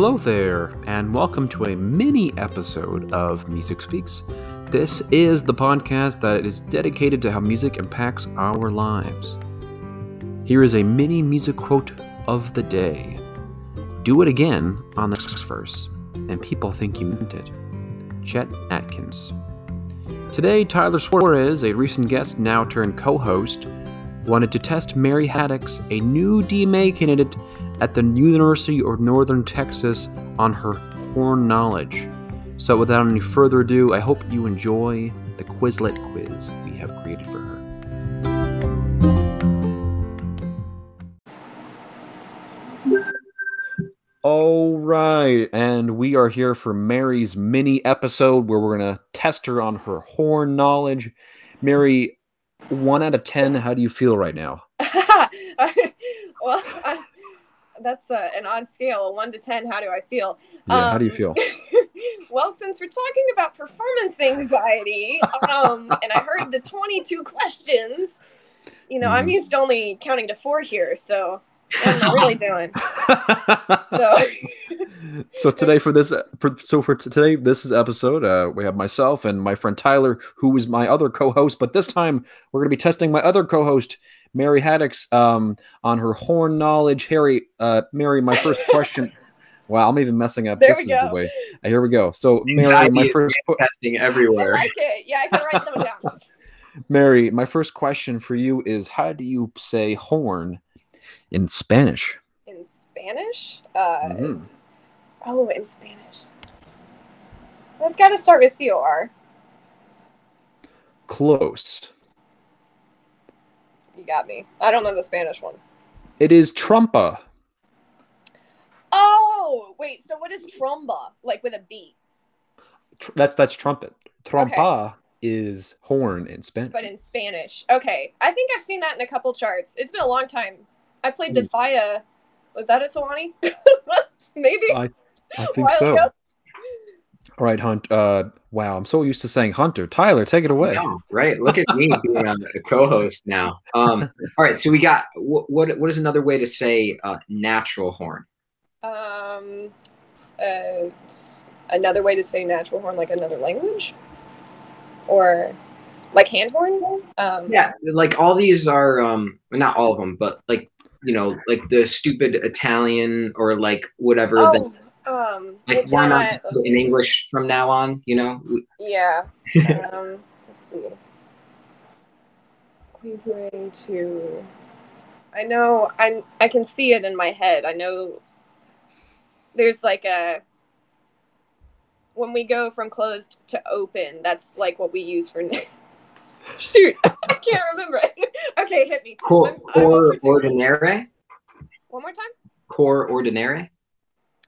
Hello there, and welcome to a mini episode of Music Speaks. This is the podcast that is dedicated to how music impacts our lives. Here is a mini music quote of the day Do it again on the next verse, and people think you meant it. Chet Atkins. Today, Tyler Suarez, a recent guest, now turned co host, wanted to test Mary Haddix, a new DMA candidate at the University of Northern Texas on her horn knowledge. So, without any further ado, I hope you enjoy the Quizlet quiz we have created for her. All right, and we are here for Mary's mini episode where we're going to test her on her horn knowledge. Mary, one out of 10, how do you feel right now? well, I, that's uh, an odd scale, a one to ten. How do I feel? Yeah, how do you feel? well, since we're talking about performance anxiety, um, and I heard the twenty-two questions, you know, I'm Mhm. used to only counting to four here, so I'm not really doing. So, so today for this for, so for today this is episode uh, we have myself and my friend tyler who is my other co-host but this time we're going to be testing my other co-host mary haddix um, on her horn knowledge harry uh, mary my first question wow i'm even messing up There this we is go. the way uh, here we go so mary my first que- testing I everywhere. like it. Yeah, I can write them down. mary my first question for you is how do you say horn in spanish In Spanish? Uh, Mhm. Oh, in Spanish. Well, it's got to start with C O R. close You got me. I don't know the Spanish one. it is trompa Oh, wait. So what is tromba? Like with a B, Tr- that's that's trumpet. Trompa is horn in Spanish. but in Spanish. Okay. I think I've seen that in a couple charts. It's been a long time. I played. Defia. Was that at Sewanee? Maybe. I think so. ago. All right, Hunt. Uh, wow, I'm so used to saying Hunter. Tyler, take it away. No, right. Look at me being a, a co-host now. Um, all right. So we got what? What, what is another way to say uh, natural horn? Um, uh, another way to say natural horn, like another language, or like hand horn. Um, Yeah, like all these are um, not all of them, but like you know, like the stupid Italian or like whatever. that, Oh, um, like why not- not just let's do it in. English from now on? You know, Yeah. um, let's see. Quivering to. I know. I I can see it in my head. I know. There's like a. When we go from closed to open, that's like what we use for. Shoot, I can't remember. okay, hit me. cor, I'm- I'm cor over ordinare, One more time. cor ordinaire.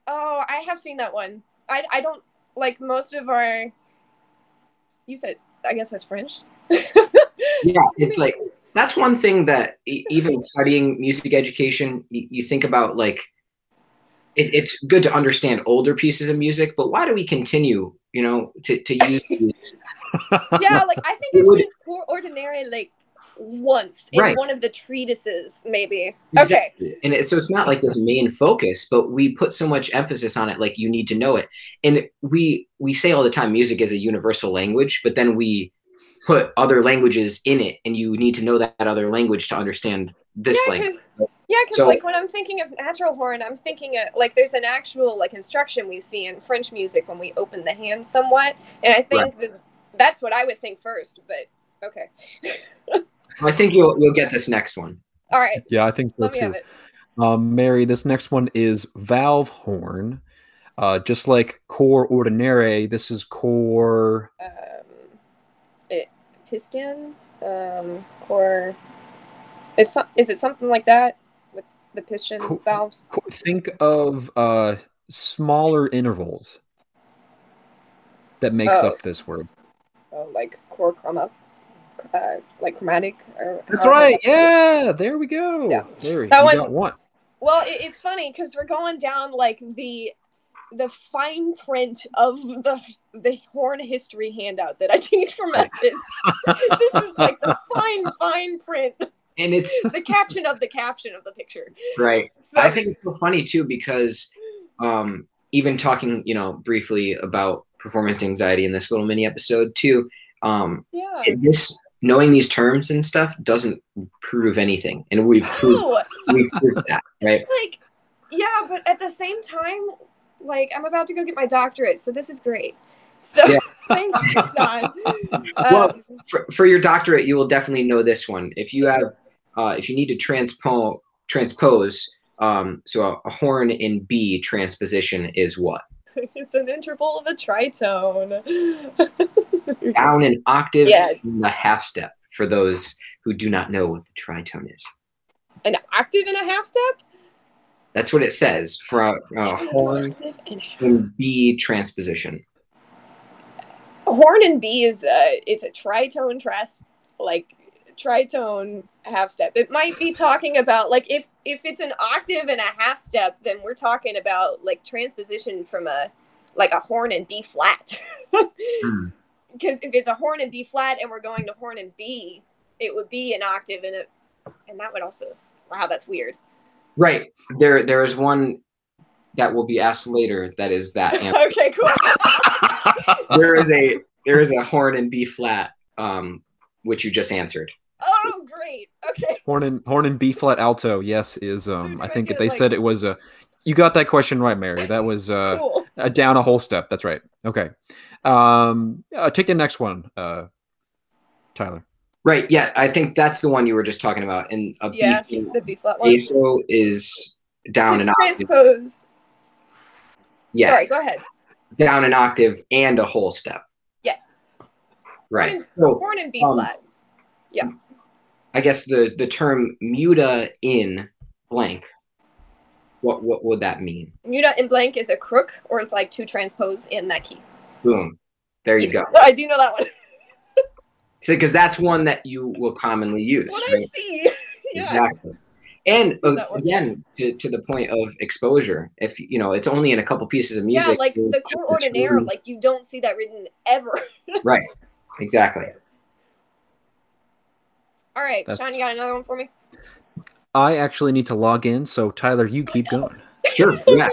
Oh, I have seen that one. I I don't like most of our. You said I guess that's French. Yeah, it's like that's one thing that even studying music education, you, you think about like it, it's good to understand older pieces of music, but why do we continue, you know, to, to use these? yeah, like I think it's I've would- seen Poor Ordinary like once in Right. one of the treatises, maybe. Okay. And it, so it's not like this main focus, but we put so much emphasis on it, like you need to know it. And we we say all the time, music is a universal language, but then we put other languages in it, and you need to know that other language to understand this yeah, language. because yeah, because So- like when I'm thinking of natural horn, I'm thinking of, like there's an actual like instruction we see in French music when we open the hand somewhat, and I think that that's what I would think first. But okay, I think you'll you'll get this next one. all right, yeah, I think so let too. Um, Mary, this next one is valve horn. Uh, just like cor ordinaire, this is core. Um, it piston, um, core. Is some, is it something like that with the piston Co- valves? co- Think of uh, smaller intervals that makes Oh. up this word. Oh, like core chroma, uh, like chromatic. Or That's right. that's- Yeah, there we go. Yeah. There, That you one- got one. Well, it, it's funny because we're going down like the the fine print of the the horn history handout that I teach for my kids. this is like the fine fine print, And it's the caption of the caption of the picture. right. So, I think it's so funny too because um, even talking, you know, briefly about performance anxiety in this little mini episode too. Um, Yeah. this knowing these terms and stuff doesn't prove anything, and we've proved, No, we've proved that, right? like, yeah, but at the same time, like, I'm about to go get my doctorate, so this is great. So Yeah. thanks, God. Well, Um, For, for your doctorate, you will definitely know this one. If you have, uh, if you need to transpo transpose, um, so a, a horn in B transposition is what? it's an interval of a tritone. Down an octave Yeah. in the half step. For those who do not know what the tritone is, An octave and a half step? that's what it says for a, a horn and in B transposition. horn and B is a it's a tritone trans like tritone half step. It might be talking about like if if it's an octave and a half step, then we're talking about like transposition from a like a horn and B flat. Hmm. Because if it's a horn and B flat and we're going to horn and B, it would be an octave and a and that would also wow that's weird. Right. There, there is one that will be asked later. That is that answer. okay, cool. there is a there is a horn in B flat, um, which you just answered. Oh, great. Okay. Horn and horn and B flat alto, yes, is um. do I I think get, they like- said it was a. You got that question right, Mary. That was uh, cool. uh down a whole step. That's right. Okay. Um, uh, take the next one, uh, Tyler. Right. Yeah, I think that's the one you were just talking about. And a Yeah, B the B flat one. ASO is down to an octave. transpose. Yeah, Sorry, go ahead. down an octave and a whole step. Yes. Right. Horn So Horn and B Um, flat. I guess the the term muta in blank. What what would that mean? Muta in blank is a crook, or it's like to transpose in that key. Boom. There you go. I do know that one. So because that's one that you will commonly use. That's what I see. yeah. Exactly. And uh, again, to, to the point of exposure, if you know it's only in a couple pieces of music. Yeah, like the cor ordinaire, like you don't see that written ever. right, exactly. All right, That's- Sean, you got another one for me? I actually need to log in, so Tyler, you keep going. Sure. Yeah.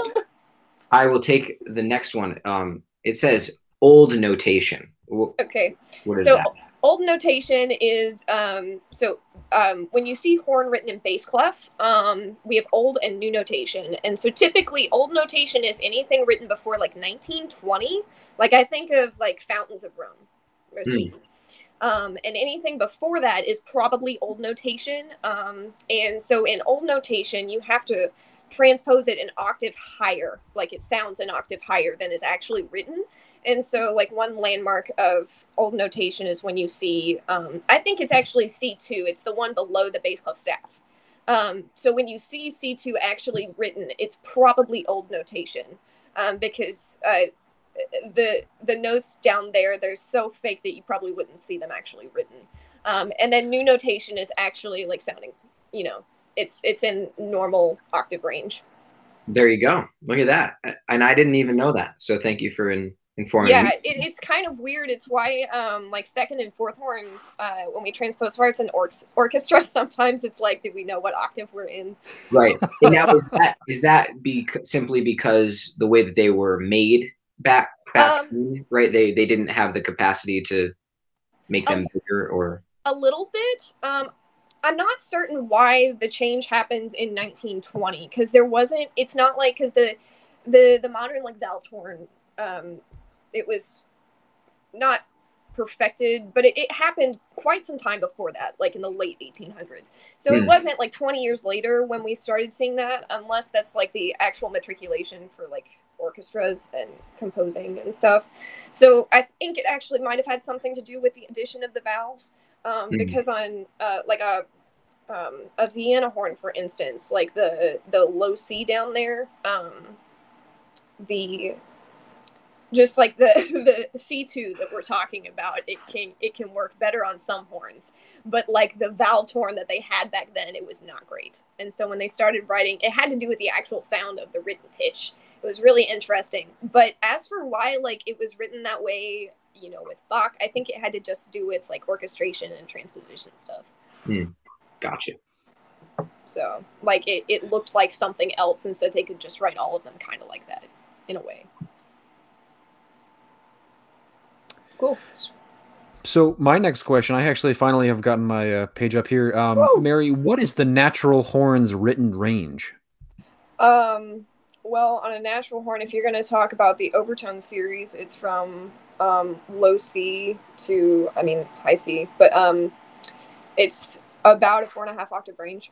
I will take the next one. Um, it says old notation. Okay. What is So that? old notation is um so um when you see horn written in bass clef, um we have old and new notation. And so typically old notation is anything written before like 1920. Like I think of like Fountains of Rome. or Hmm. Um, and anything before that is probably old notation. Um, and so in old notation, you have to transpose it an octave higher, like it sounds an octave higher than is actually written. And so, like one landmark of old notation is when you see, um, I think it's actually C two. It's the one below the bass clef staff. Um, so when you see C two actually written, it's probably old notation um, because uh, the the notes down there they're so fake that you probably wouldn't see them actually written. Um, and then new notation is actually like sounding, you know, it's it's in normal octave range. There you go. Look at that. And I didn't even know that. So thank you for in, informing yeah me. it, it's kind of weird it's why um like second and fourth horns uh when we transpose parts in or- orchestra sometimes it's like do we know what octave we're in Right. And now is that is that be simply because the way that they were made back back Um, right? They they didn't have the capacity to make them Um, bigger or a little bit um i'm not certain why the change happens in 1920 because there wasn't it's not like because the the the modern like valve horn um it was not perfected but it, it happened quite some time before that like in the late 1800s so it Hmm. wasn't like 20 years later when we started seeing that unless that's like the actual matriculation for like orchestras and composing and stuff so i think it actually might have had something to do with the addition of the valves um, Mhm. because on uh, like a um, a Vienna horn, for instance, like the the low C down there, um, the just like the the C two that we're talking about, it can it can work better on some horns, but like the valve horn that they had back then, it was not great. And so when they started writing, it had to do with the actual sound of the written pitch. It was really interesting. But as for why like it was written that way, you know, with Bach, I think it had to just do with like orchestration and transposition stuff. gotcha. So like it, it looked like something else, and so they could just write all of them kind of like that. in a way. Cool. So my next question, I actually finally have gotten my uh, page up here. Um, Mary, what is the natural horn's written range? Um, well, on a natural horn, if you're going to talk about the overtone series, it's from um, low C to, I mean, high C, but um, it's about a four and a half octave range.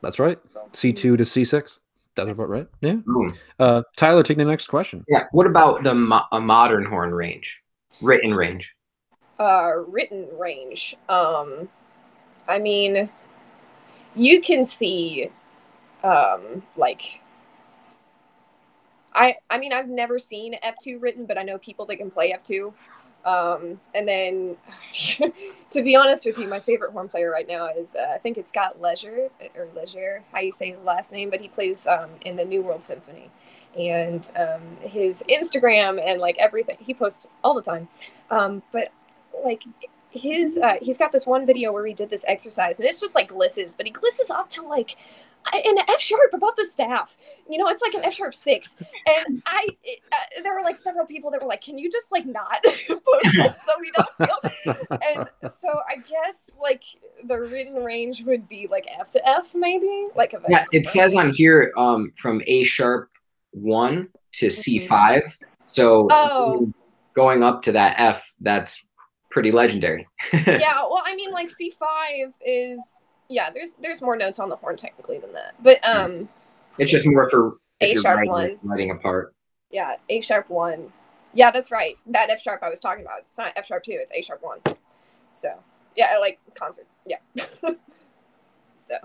That's right. C2 to C6. That's about right. Yeah. Ooh. Uh, Tyler, take the next question. Yeah. What about the mo- a modern horn range? Written range. Uh, written range. Um, I mean, you can see, um, like, I I mean, I've never seen F2 written, but I know people that can play F2. Um, and then, to be honest with you, my favorite horn player right now is uh, I think it's Scott Leisure or Leisure, how you say the last name, but he plays um, in the New World Symphony. And um, his Instagram and like everything, he posts all the time. Um, but like his, uh, he's got this one video where he did this exercise, and it's just like glisses, but he glisses up to like an F sharp above the staff. You know, it's like an F sharp six. And I, uh, there were like several people that were like, "Can you just like not post this so we don't feel?" And so I guess like the written range would be like F to F, maybe like a Yeah, it says on here um, from A sharp one to C five. So Oh. going up to that F, that's pretty legendary. yeah. Well, I mean, like C five is yeah. There's there's more notes on the horn technically than that, but um. It's just more for A sharp writing, one. writing a part. Yeah, A sharp one. Yeah, that's right. That F sharp I was talking about. It's not F sharp two. It's A sharp one. So yeah, like concert. Yeah. so,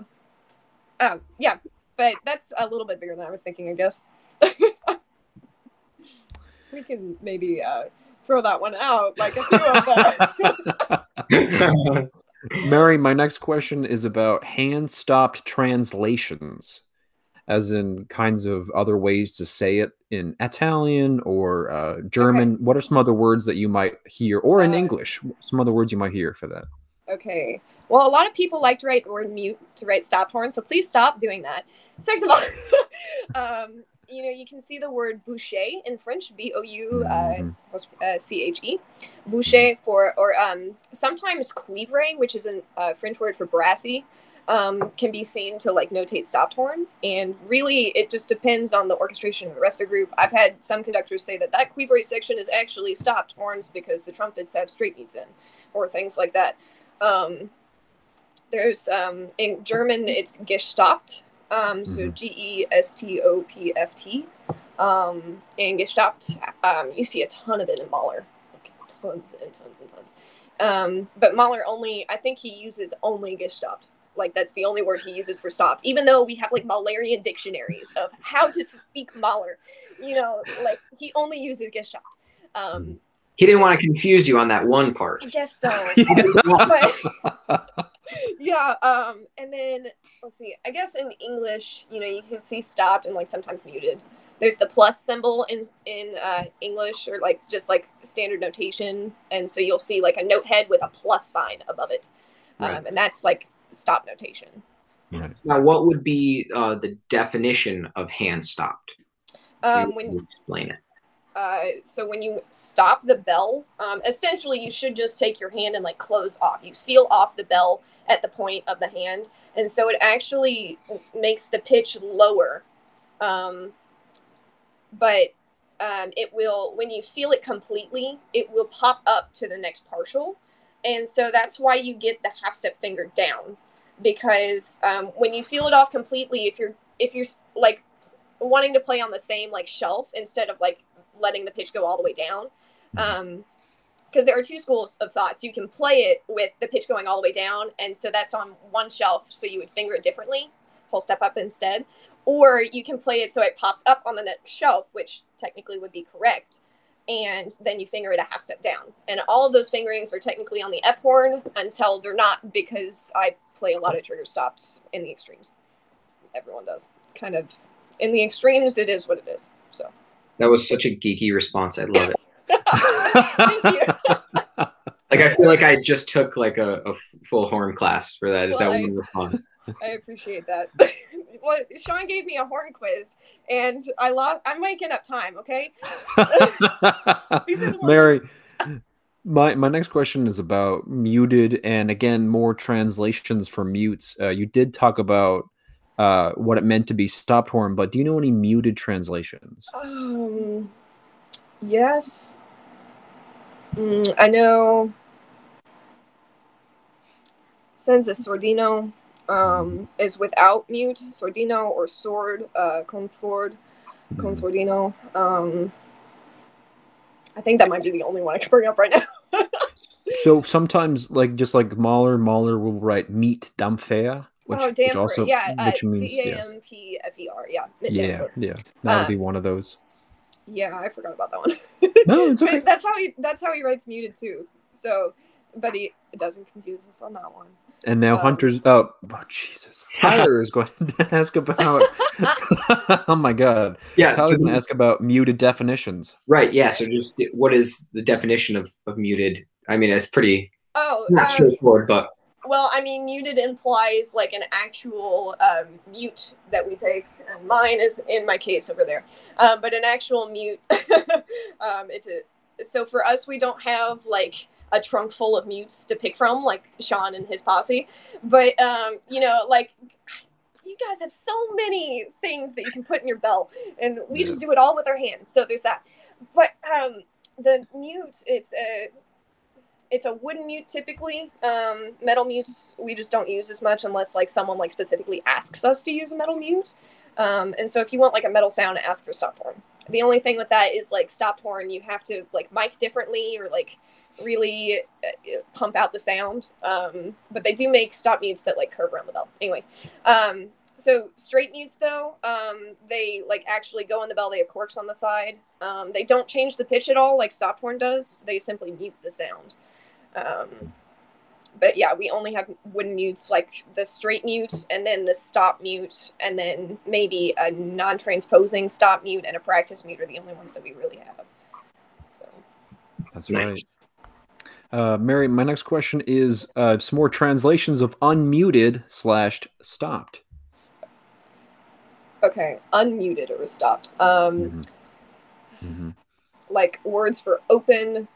um, yeah, but that's a little bit bigger than I was thinking. I guess we can maybe uh, throw that one out, like a few of them. Mary, my next question is about hand stopped translations, as in kinds of other ways to say it in Italian or uh, German. What are some other words that you might hear, or in Uh, English? Some other words you might hear for that. Okay. Well, a lot of people like to write the word mute to write stop horn, so please stop doing that. Second of all, um, you know, you can see the word bouché in French, B O U Mhm. uh, C H E, bouché for, or um, sometimes cuivre, which is a uh, French word for brassy, um, can be seen to like notate stopped horn. And really, it just depends on the orchestration of the rest of the group. I've had some conductors say that that cuivre section is actually stopped horns because the trumpets have straight mutes in, or things like that. Um, there's um, in German it's Gestoppt, um, so Mhm. G E S T O P F T. Um, and Gestoppt, um, you see a ton of it in Mahler, like tons and tons and tons. Um, but Mahler only, I think he uses only Gestoppt. Like that's the only word he uses for stopped, even though we have like Mahlerian dictionaries of how to speak Mahler. You know, like he only uses Gestoppt. Um, he didn't want to confuse you on that one part. I guess so. But yeah um and then let's see i guess in english you know you can see stopped and like sometimes muted there's the plus symbol in in uh, english or like just like standard notation and so you'll see like a note head with a plus sign above it um, Right. and that's like stop notation Right. Now, what would be uh, the definition of hand stopped? um, when you explain it. Uh, so when you stop the bell, um, essentially you should just take your hand and like close off. You seal off the bell at the point of the hand, and so it actually makes the pitch lower. Um, but um, it will when you seal it completely, it will pop up to the next partial, and so that's why you get the half step finger down, because um, when you seal it off completely, if you're if you're like wanting to play on the same like shelf instead of like letting the pitch go all the way down. Um, because there are two schools of thoughts. You can play it with the pitch going all the way down, and so that's on one shelf, so you would finger it differently, whole step up instead. Or you can play it so it pops up on the next shelf, which technically would be correct, and then you finger it a half step down. And all of those fingerings are technically on the F horn until they're not, because I play a lot of trigger stops in the extremes. Everyone does. It's kind of in the extremes. It is what it is. So. That was such a geeky response. I love it. Thank you. Like I feel like I just took like a, a full horn class for that. Is Well, that I- one response? I appreciate that. well, Sean gave me a horn quiz, and I lost. I'm making up time. Okay. These are the ones- Mary, my my next question is about muted, and again, more translations for mutes. Uh, you did talk about uh, what it meant to be stopped horn, but do you know any muted translations? Um. Yes. Mm, I know. Senza Sordino um, is without mute. Sordino or sword, uh, Con sordino. Um, I think that might be the only one I can bring up right now. So sometimes, like just like Mahler, Mahler will write mit Dämpfer, which, oh, which also yeah, uh, which means D A yeah, M P F E R. Yeah. yeah, yeah. That would Uh, be one of those. Yeah, I forgot about that one. No, it's okay. that's how he. That's how he writes muted too. So, but he doesn't confuse us on that one. And now um, Hunter's. Oh, oh, Jesus! Tyler is going to ask about. oh my God! Yeah. Tyler's so- going to ask about muted definitions. right. Yeah. So just what is the definition of, of muted? I mean, it's pretty Oh, not um, straightforward, but Well, I mean, muted implies like an actual um, mute that we take. Mine is in my case over there, um, but an actual mute. um, it's a so for us, we don't have like a trunk full of mutes to pick from, like Sean and his posse. But um, you know, like you guys have so many things that you can put in your belt, and we Yeah. just do it all with our hands. So there's that. But um, the mute, it's a it's a wooden mute typically. Um, metal mutes we just don't use as much unless like someone like specifically asks us to use a metal mute. Um, and so if you want like a metal sound, ask for stop horn. The only thing with that is like stop horn, you have to like mic differently or like really uh, pump out the sound. Um, but they do make stop mutes that like curve around the bell. Anyways, um, so straight mutes though, um, they like actually go in the bell. They have corks on the side. Um, they don't change the pitch at all like stop horn does. They simply mute the sound. Um, but yeah, we only have wooden mutes like the straight mute and then the stop mute and then maybe a non-transposing stop mute and a practice mute are the only ones that we really have. So That's Nice. right. Uh, Mary, my next question is uh, some more translations of unmuted slash stopped. okay, unmuted or stopped. Um, Mhm. like words for open,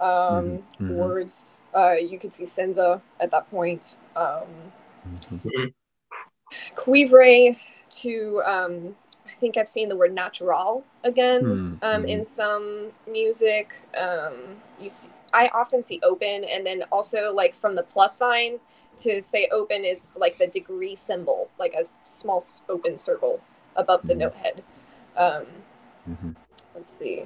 um, Mhm, mhm. words. Uh, you could see senza at that point. Um, Mhm. cuivre to um, I think I've seen the word natural again Hmm, um, mhm. in some music. Um, you see, I often see open, and then also like from the plus sign to say open is like the degree symbol, like a small open circle above the Mhm. note head. Um, Mhm. let's see.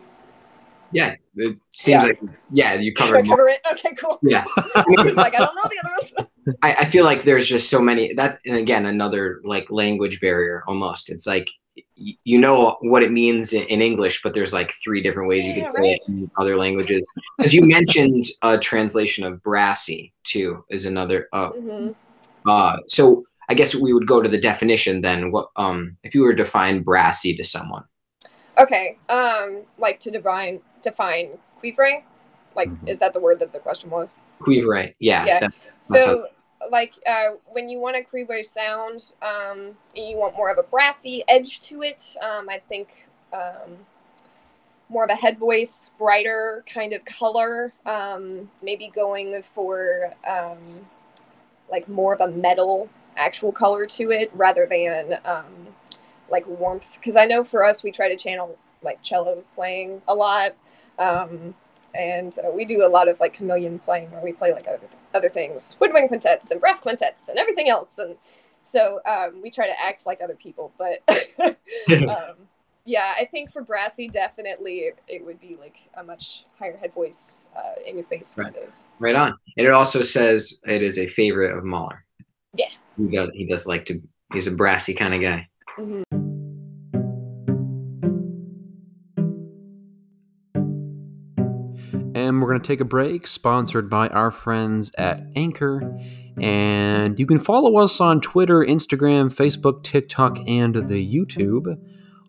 Yeah, it seems Yeah. like yeah, you Should I covered. cover it? Okay, cool. Yeah. I was like, I don't know the others. I, I feel like there's just so many that and again another like language barrier almost. It's like y- you know what it means in, in English, but there's like three different ways you Yeah, can say it in other languages. As you mentioned, a translation of brassy too is another. Uh, Mhm. uh, so I guess we would go to the definition then. What um if you were to define brassy to someone? Okay, um, like to define define cuivre, like Mhm. is that the word that the question was? Cuivre, yeah, Yeah. So, like, uh, when you want a cuivre sound, um, you want more of a brassy edge to it. Um, I think um, more of a head voice, brighter kind of color. Um, maybe going for um, like more of a metal actual color to it rather than um, like warmth. Because I know for us, we try to channel like cello playing a lot. Um, and uh, we do a lot of like chameleon playing where we play like other, other things woodwind quintets and brass quintets and everything else and so um, we try to act like other people but um, yeah i think for brassy definitely it, it would be like a much higher head voice uh, in your face kind of right on. And it also says it is a favorite of Mahler. Yeah. he does. He does like to. He's a brassy kind of guy. Mhm. We're going to take a break, sponsored by our friends at Anchor. And you can follow us on Twitter, Instagram, Facebook, TikTok, and the YouTube.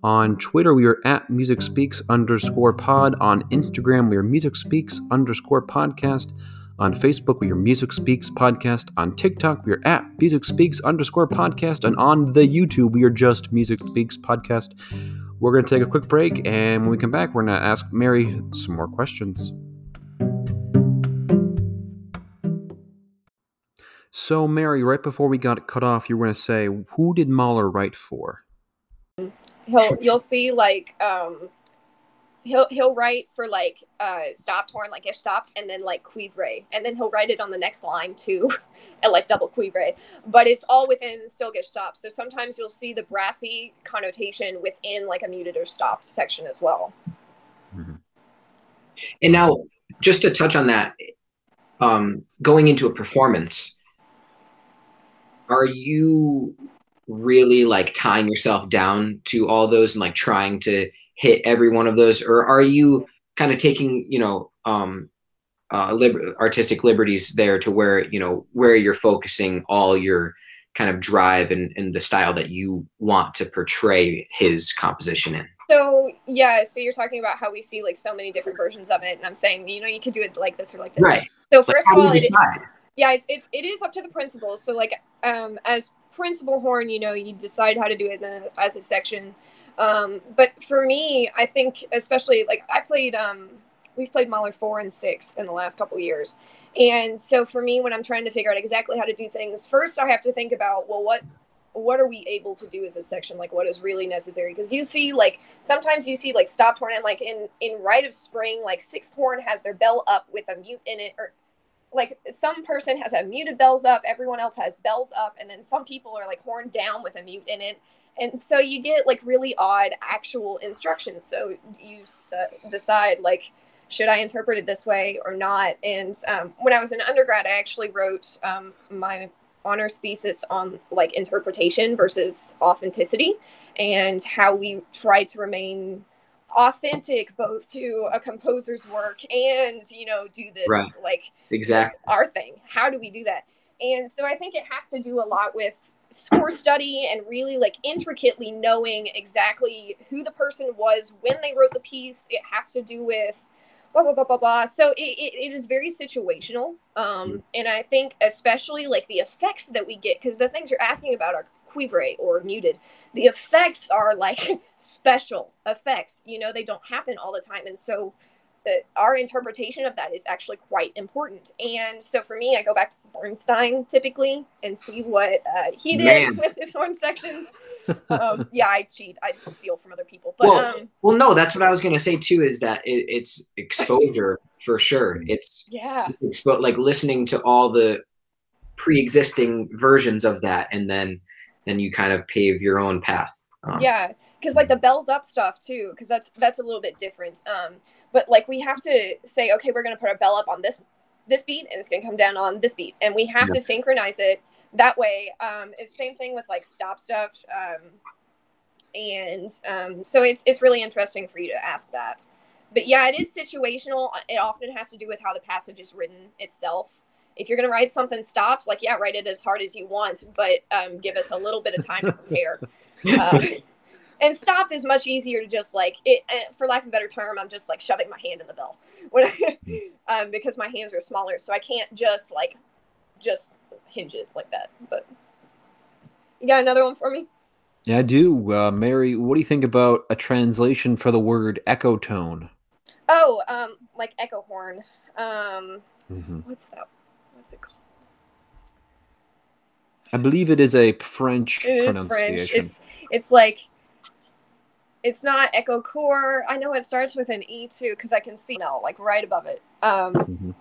On Twitter, we are at Music Speaks underscore pod. On Instagram, we are Music Speaks underscore podcast. On Facebook, we are Music Speaks Podcast. On TikTok, we are at Music Speaks underscore podcast. And on the YouTube, we are just Music Speaks Podcast. We're going to take a quick break, and when we come back, we're going to ask Mary some more questions. So, Mary, right before we got cut off, you were going to say, who did Mahler write for? He'll you'll see like um he'll he'll write for like uh stopped horn like if stopped and then like cuivre and then he'll write it on the next line too and like double cuivre but it's all within still get stopped so sometimes you'll see the brassy connotation within like a muted or stopped section as well And now, just to touch on that, um, going into a performance, are you really like tying yourself down to all those and like trying to hit every one of those, or are you kind of taking, you know, um, uh, lib- artistic liberties there to where you know where you're focusing all your kind of drive and, and the style that you want to portray his composition in? so yeah so you're talking about how we see like so many different versions of it and i'm saying you know you could do it like this or like this Right. so first how of all it? Yeah it's, it's it is up to the principals. So like um as principal horn you know you decide how to do it then as a section. Um but for me i think especially like i played um we've played mahler four and six in the last couple years. And so for me when i'm trying to figure out exactly how to do things first i have to think about well what what are we able to do as a section? Like what is really necessary? Because you see like sometimes you see like stopped horn and like in in rite of spring like sixth horn has their bell up with a mute in it or like some person has a muted bells up everyone else has bells up and then some people are like horned down with a mute in it. And so you get like really odd actual instructions. So you st- decide like should i interpret it this way or not? And um, when i was an undergrad i actually wrote um, my honors thesis on like interpretation versus authenticity and how we try to remain authentic both to a composer's work and you know do this Right. like Exactly. our thing. How do we do that? And so I think it has to do a lot with score study and really like intricately knowing exactly who the person was when they wrote the piece. It has to do with blah blah blah blah blah. So it, it, it is very situational. Um, and I think especially like the effects that we get because the things you're asking about are cuivre or muted. The effects are like special effects. You know, they don't happen all the time, and so that our interpretation of that is actually quite important. And so for me, I go back to Bernstein typically and see what uh, he did Man. with his horn sections. Um, yeah, I cheat. I steal from other people. But Well- um, Well, no, that's what I was gonna say too. Is that it, it's exposure for sure. It's yeah, expo- like listening to all the pre-existing versions of that, and then then you kind of pave your own path. Um, yeah because like the bells up stuff too because that's that's a little bit different um but like we have to say okay we're going to put our bell up on this this beat and it's going to come down on this beat and we have to synchronize it that way um it's same thing with like stop stuff um and um so it's it's really interesting for you to ask that. But yeah it is situational it often has to do with how the passage is written itself if you're going to write something stopped like yeah write it as hard as you want but um, give us a little bit of time to prepare. Uh, and stopped is much easier to just like it uh, for lack of a better term i'm just like shoving my hand in the bell when I, um, because my hands are smaller so i can't just like just hinge it like that but. You got another one for me? Yeah, I do. Uh, Mary, what do you think about a translation for the word echo tone? oh um like echo horn. Um hmm what's that what's it called I believe it is a French it is pronunciation. french it's it's like it's not echo core i know it starts with an e too because i can see now like right above it um Mhm.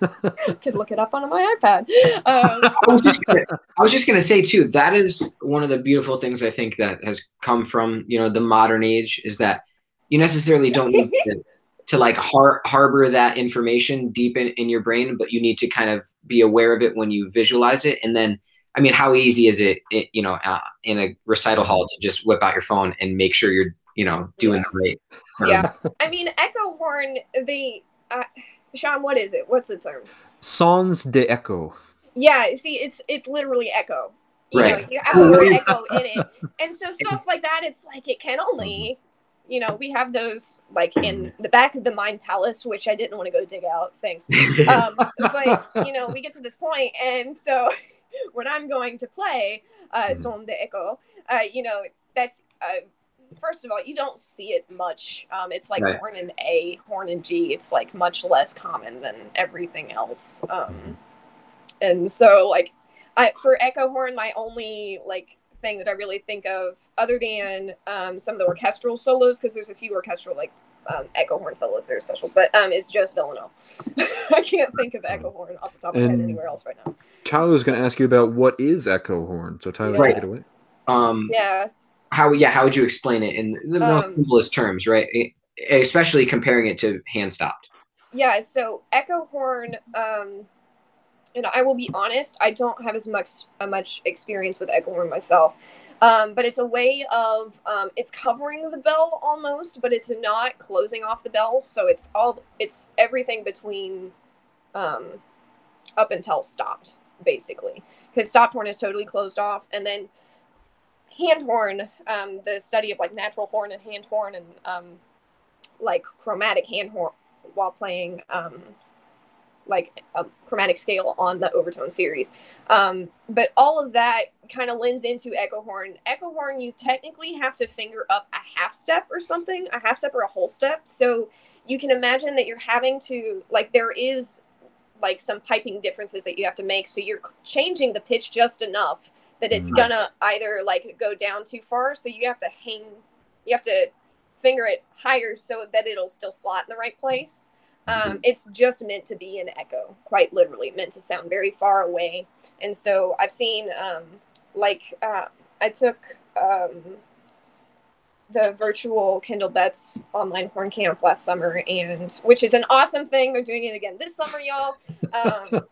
could look it up on my ipad um I was just gonna, I was just gonna say too. That is one of the beautiful things I think that has come from you know the modern age is that you necessarily don't need to, to like har- harbor that information deep in, in your brain, but you need to kind of be aware of it when you visualize it. And then, I mean, how easy is it, it you know, uh, in a recital hall to just whip out your phone and make sure you're you know doing the right. term? Yeah. I mean, echo horn. The uh, Sean, what is it? What's the term? Sons d'écho. Yeah. See, it's it's literally echo. You know, Right. you have the word echo in it, and so stuff like that. It's like it can only, you know, we have those like in the back of the Mind Palace, which I didn't want to go dig out. Thanks. Um, but you know, we get to this point, and so when I'm going to play uh, Son de Echo, uh, you know, that's uh, first of all, you don't see it much. Um, it's like Right. horn in A, horn in G. It's like much less common than everything else. Um, and so, like, I for echo horn, my only like thing that I really think of, other than um, some of the orchestral solos, because there's a few orchestral like um, echo horn solos that are special, but um, is just Villanelle. I can't think of echo horn off the top of my head anywhere else right now. Tyler was going to ask you about what is echo horn. So Tyler, Right. take it away. Um, Yeah. how yeah how would you explain it in the most Um, simplest terms right especially comparing it to hand stopped Yeah, so echo horn, um, and I will be honest, I don't have as much uh, much experience with horn myself. Um, but it's a way of um, it's covering the bell almost, but it's not closing off the bell. So it's all it's everything between um, up until stopped, basically, because stopped horn is totally closed off, and then hand horn, um, the study of like natural horn and hand horn and um, like chromatic hand horn while playing um, like a chromatic scale on the overtone series. Um, but all of that kind of lends into echo horn. Echo horn, you technically have to finger up a half step or something, a half step or a whole step. So you can imagine that you're having to like there is like some piping differences that you have to make. So you're changing the pitch just enough that it's Right. gonna either like go down too far. So you have to hang, you have to finger it higher so that it'll still slot in the right place. Um, it's just meant to be an echo, quite literally, meant to sound very far away. And so I've seen, um, like, uh, I took um, the virtual Kendall Betts online horn camp last summer, and which is an awesome thing. They're doing it again this summer, y'all. Um,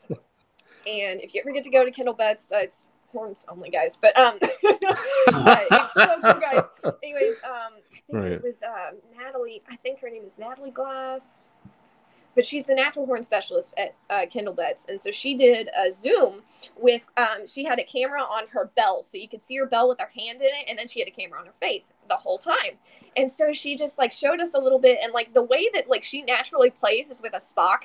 and if you ever get to go to Kendall Betts, uh, it's horns only, guys. But um, it's so cool, guys. Anyways, um, I think Right. it was uh, Natalie. I think her name is Natalie Glass, but she's the natural horn specialist at uh, Kendall Betts, and so she did a Zoom with. Um, she had a camera on her bell, so you could see her bell with her hand in it, and then she had a camera on her face the whole time. And so she just like showed us a little bit, and like the way that like she naturally plays is with a Spock.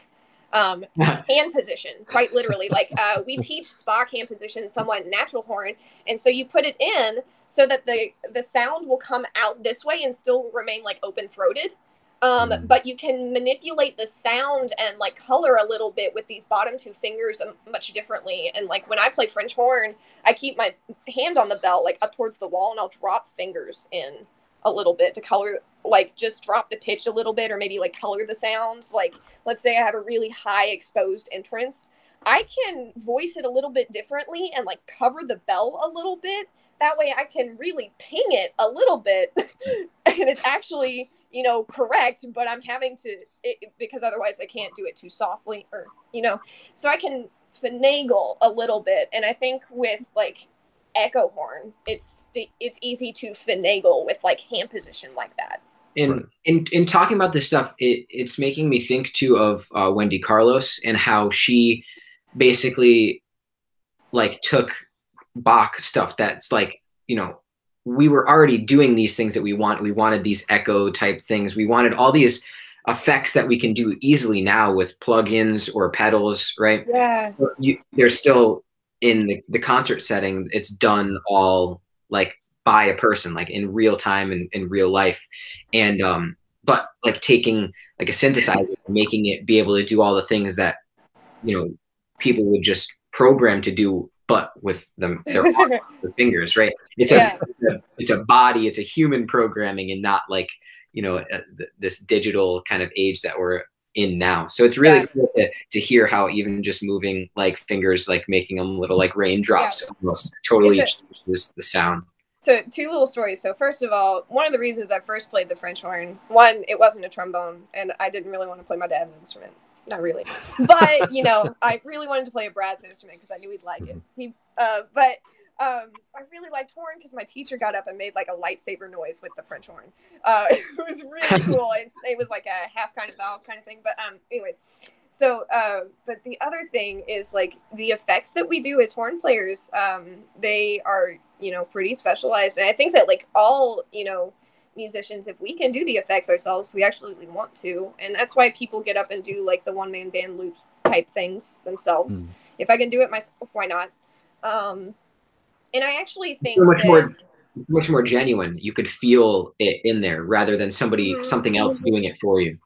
Um, hand position, quite literally. Like uh, we teach Spock hand position somewhat natural horn, and so you put it in so that the the sound will come out this way and still remain like open throated. Um, Mm. But you can manipulate the sound and like color a little bit with these bottom two fingers um, much differently. And like when I play French horn, I keep my hand on the bell like up towards the wall, and I'll drop fingers in a little bit to color like just drop the pitch a little bit or maybe like color the sound like let's say i have a really high exposed entrance i can voice it a little bit differently and like cover the bell a little bit that way i can really ping it a little bit and it's actually you know correct but i'm having to it, because otherwise i can't do it too softly or you know so i can finagle a little bit and i think with like echo horn it's it's easy to finagle with like hand position like that in Right. in in talking about this stuff it, it's making me think too of uh, wendy carlos and how she basically like took bach stuff that's like you know we were already doing these things that we want. We wanted these echo type things. We wanted all these effects that we can do easily now with plugins or pedals right? Yeah. You, they're still in the, the concert setting. It's done all like by a person like in real time and in real life. And um but like taking like a synthesizer making it be able to do all the things that you know people would just program to do but with them their fingers right it's Yeah. a it's a body it's a human programming and not like you know uh, th- this digital kind of age that we're in now so it's really Yeah. cool to, to hear how even just moving like fingers like making them little like raindrops almost totally It's changes the sound So two little stories. So first of all, one of the reasons I first played the French horn, one, it wasn't a trombone, and I didn't really want to play my dad's instrument. Not really, but you know, I really wanted to play a brass instrument because I knew he'd like it. He, uh, but um, I really liked horn because my teacher got up and made like a lightsaber noise with the French horn. Uh, it was really cool. It's, it was like a half kind of valve kind of thing. But um, anyways, so uh, but the other thing is like the effects that we do as horn players. Um, they are you know pretty specialized, and I think that like all you know musicians if we can do the effects ourselves we absolutely want to and that's why people get up and do like the one man band loop type things themselves Mm. if i can do it myself why not um and i actually think So much that, more much more genuine. You could feel it in there rather than somebody Mhm. something else doing it for you.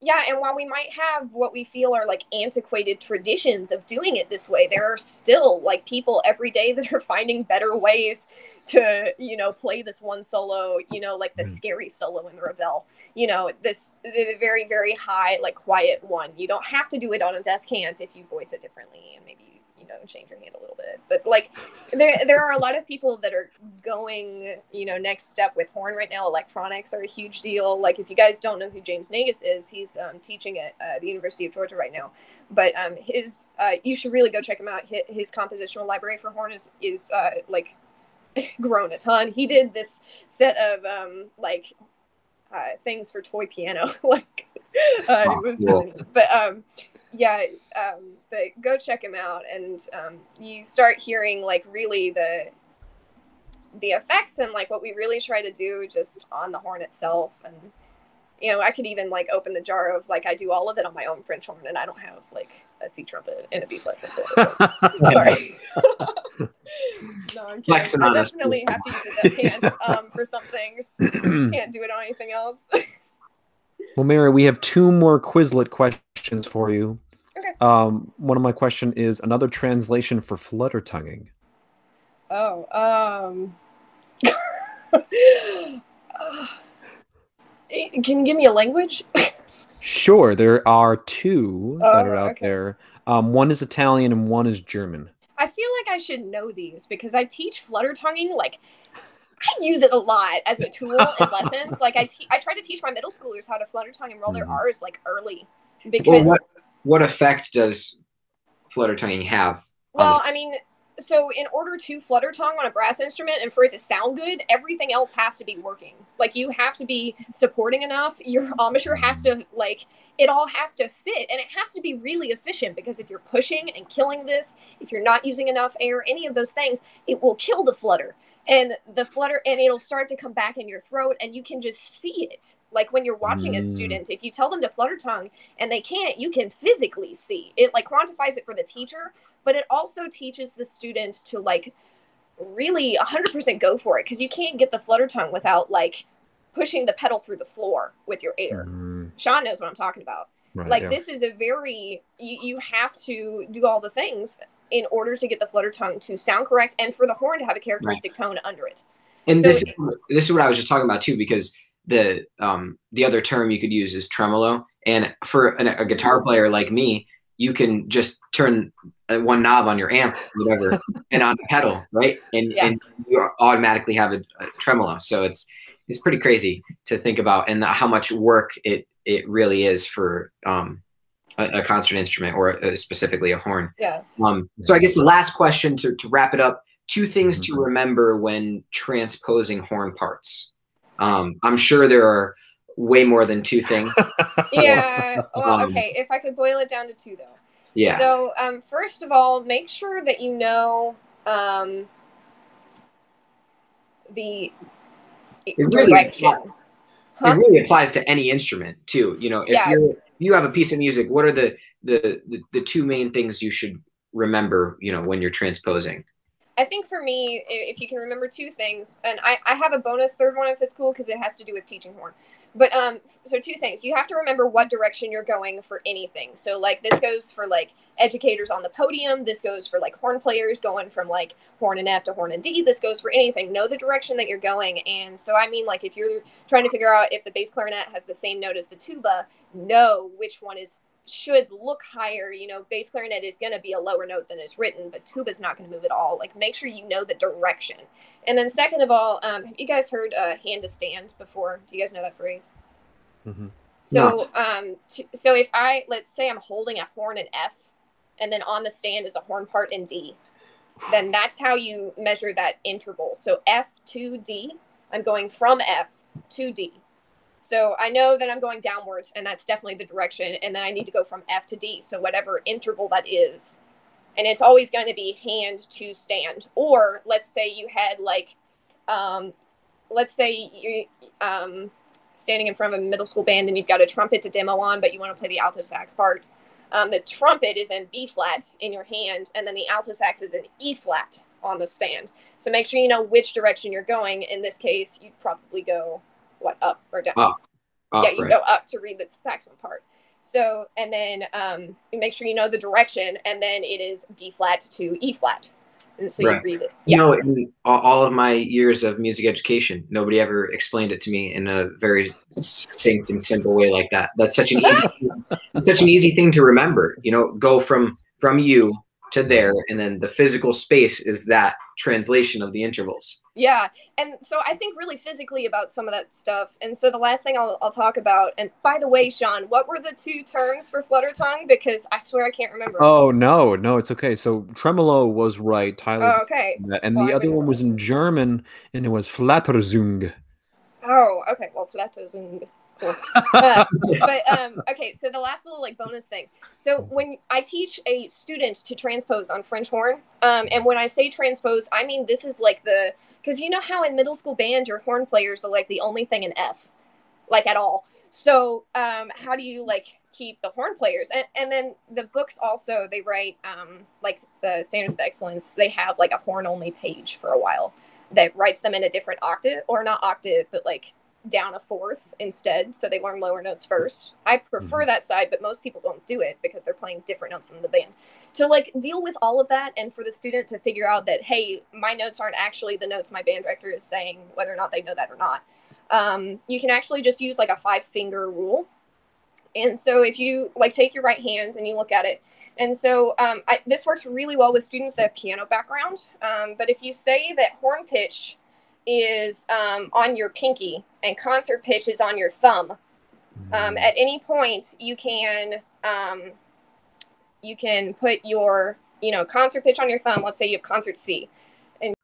Yeah and while we might have what we feel are like antiquated traditions of doing it this way there are still like people every day that are finding better ways to you know play this one solo you know like the Mhm. scary solo in the Ravel you know this the very very high like quiet one you don't have to do it on a descant if you voice it differently and maybe you know change your hand a little bit. But like there there are a lot of people that are going you know next step with horn right now. Electronics are a huge deal. Like if you guys don't know who James Naigus is he's um, teaching at uh, the university of georgia right now. But um, his uh, you should really go check him out. His, his compositional library for horn is is uh, like grown a ton. He did this set of um, like uh, things for toy piano. Like uh, it was cool. really but um yeah um but go check him out and um you start hearing like really the the effects and like what we really try to do just on the horn itself. And you know i could even like open the jar of like i do all of it on my own french horn and i don't have like a c trumpet and a b flat. Sorry. No i'm Flexing kidding i definitely have to use a descant um for some things. Can't do it on anything else well, Mary, we have two more Quizlet questions for you. Okay. Um, one of my question is another translation for flutter tonguing. Oh, um. Can you give me a language? Sure, there are two that Oh, are out okay. there. Um, one is Italian and one is German. I feel like I should know these because I teach flutter tonguing. Like, I use it a lot as a tool in lessons. Like, I te- I try to teach my middle schoolers how to flutter tongue and roll their Mhm. R's like early Well, because. what what effect does flutter tonguing have? Well, I mean, so in order to flutter tongue on a brass instrument and for it to sound good, everything else has to be working. Like you have to be supporting enough. Your embouchure has to like it all has to fit and it has to be really efficient because if you're pushing and killing this, if you're not using enough air, any of those things, it will kill the flutter. And the flutter and it'll start to come back in your throat and you can just see it. Like when you're watching a Mm. student, if you tell them to flutter tongue and they can't, you can physically see. It like quantifies it for the teacher, but it also teaches the student to like really 100% go for it because you can't get the flutter tongue without like pushing the pedal through the floor with your air. Mm, Shaun knows what I'm talking about. right, like yeah. this is a very you, you have to do all the things in order to get the flutter tongue to sound correct and for the horn to have a characteristic tone under it. And So- this, this is what I was just talking about too, because the um, the other term you could use is tremolo, and for an, a guitar player like me, you can just turn uh, one knob on your amp, whatever, and on the pedal, right? And Yeah. and you automatically have a, a tremolo. So it's it's pretty crazy to think about, and how much work it it really is for um, a, a concert instrument or uh specifically a horn. Yeah. Um, so I guess the last question to, to wrap it up, two things to Mhm. remember when transposing horn parts. Um, I'm sure there are way more than two things. Yeah. Well, Um, okay. If I could boil it down to two, though. Yeah. So, um, first of all, make sure that you know um, the really direction. It Huh? really applies to any instrument too. You know, if Yeah. you're if you have a piece of music, what are the, the the the two main things you should remember, you know, when you're transposing? I think for me, if you can remember two things, and I, I have a bonus third one if it's cool because it has to do with teaching horn. But um, so two things. You have to remember what direction you're going for anything. So like this goes for like educators on the podium. This goes for like horn players going from like horn and F to horn and D. This goes for anything. Know the direction that you're going. And so I mean, like if you're trying to figure out if the bass clarinet has the same note as the tuba, know which one is should look higher. You know, bass clarinet is going to be a lower note than is written, but tuba's not going to move at all. Like, make sure you know the direction. And then, second of all, um, have you guys heard uh, hand to stand before? Do you guys know that phrase? Mhm. So, um, t- so if I let's say I'm holding a horn in F, and then on the stand is a horn part in D, then that's how you measure that interval. So F to D, I'm going from F to D. So I know that I'm going downwards, and that's definitely the direction. And then I need to go from F to D. So whatever interval that is, and it's always going to be hand to stand. Or let's say you had like, um, let's say you um, standing in front of a middle school band and you've got a trumpet to demo on, but you want to play the alto sax part. Um, the trumpet is in B flat in your hand, and then the alto sax is in E flat on the stand. So make sure you know which direction you're going. In this case, you'd probably go what up or down. Up. Up, yeah, you right. go up to read the saxophone part. So and then um, you make sure you know the direction, and then it is B flat to E flat, and so Right. you read it. You know, in all, all of my years of music education, nobody ever explained it to me in a very succinct and simple way like that. That's such an easy, such an easy thing to remember. You know, go from from you to there, and then the physical space is that translation of the intervals. yeah, and so I think really physically about some of that stuff. And so the last thing I'll, I'll talk about, and by the way, Shaun, what were the two terms for flutter tongue? Because I swear I can't remember. Oh no, no, it's okay. So tremolo was right, Tyler. Oh, okay. and Well, the I other one was in German, and it was Flatterzung. Oh, okay. Well, Flatterzung. Uh, but um, okay, so the last little like bonus thing. So when I teach a student to transpose on French horn, um, and when I say transpose, I mean this is like the because you know how in middle school band your horn players are like the only thing in F, like at all. So um, how do you like keep the horn players? And and then the books also they write um, like the standards of excellence. They have like a horn only page for a while that writes them in a different octave or not octave, but like down a fourth instead so they learn lower notes first. I prefer that side but most people don't do it because they're playing different notes in the band. To like deal with all of that and for the student to figure out that hey my notes aren't actually the notes my band director is saying whether or not they know that or not um, you can actually just use like a five finger rule. And so if you like take your right hand and you look at it. And so um, I, this works really well with students that have piano background. Um, but if you say that horn pitch is um, on your pinky and concert pitch is on your thumb. Um, at any point, you can um, you can put your you know concert pitch on your thumb. Let's say you have concert C. And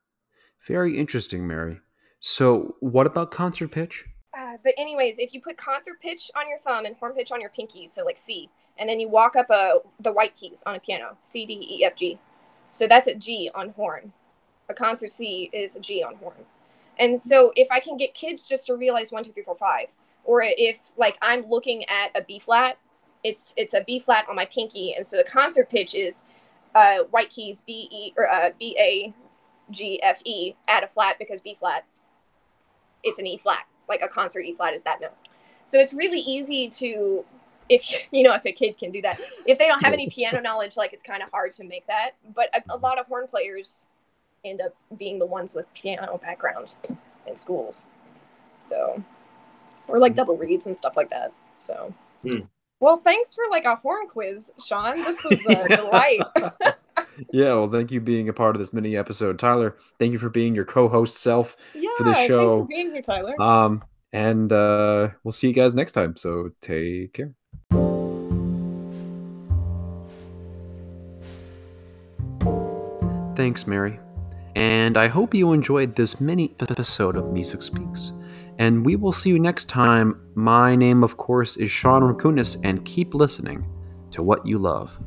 Very interesting, Mary. So, what about concert pitch? Uh, but anyways, if you put concert pitch on your thumb and horn pitch on your pinky, so like C, and then you walk up a the white keys on a piano, C, D, E, F, G. So that's a G on horn. A concert C is a G on horn. And so if I can get kids just to realize one, two, three, four, five, or if like I'm looking at a B flat, it's it's a B flat on my pinky, and so the concert pitch is uh, white keys B E or uh, B A G F E at a flat because B flat, it's an E flat, like a concert E flat is that note. So it's really easy to if you know if a kid can do that. If they don't have any piano knowledge, like it's kind of hard to make that. But a, a lot of horn players end up being the ones with piano background in schools. So, or like double reads and stuff like that. So, Hmm. well, thanks for like a horn quiz, Shaun. This was a delight. Yeah, well, thank you being a part of this mini episode, Tyler. Thank you for being your co-host self. Yeah, For this show. thanks for being here, Tyler. Um, and uh, we'll see you guys next time. So take care. Thanks, Mary. And I hope you enjoyed this mini episode of Music Speaks. And we will see you next time. My name, of course, is Shaun Rimkunas, and keep listening to what you love.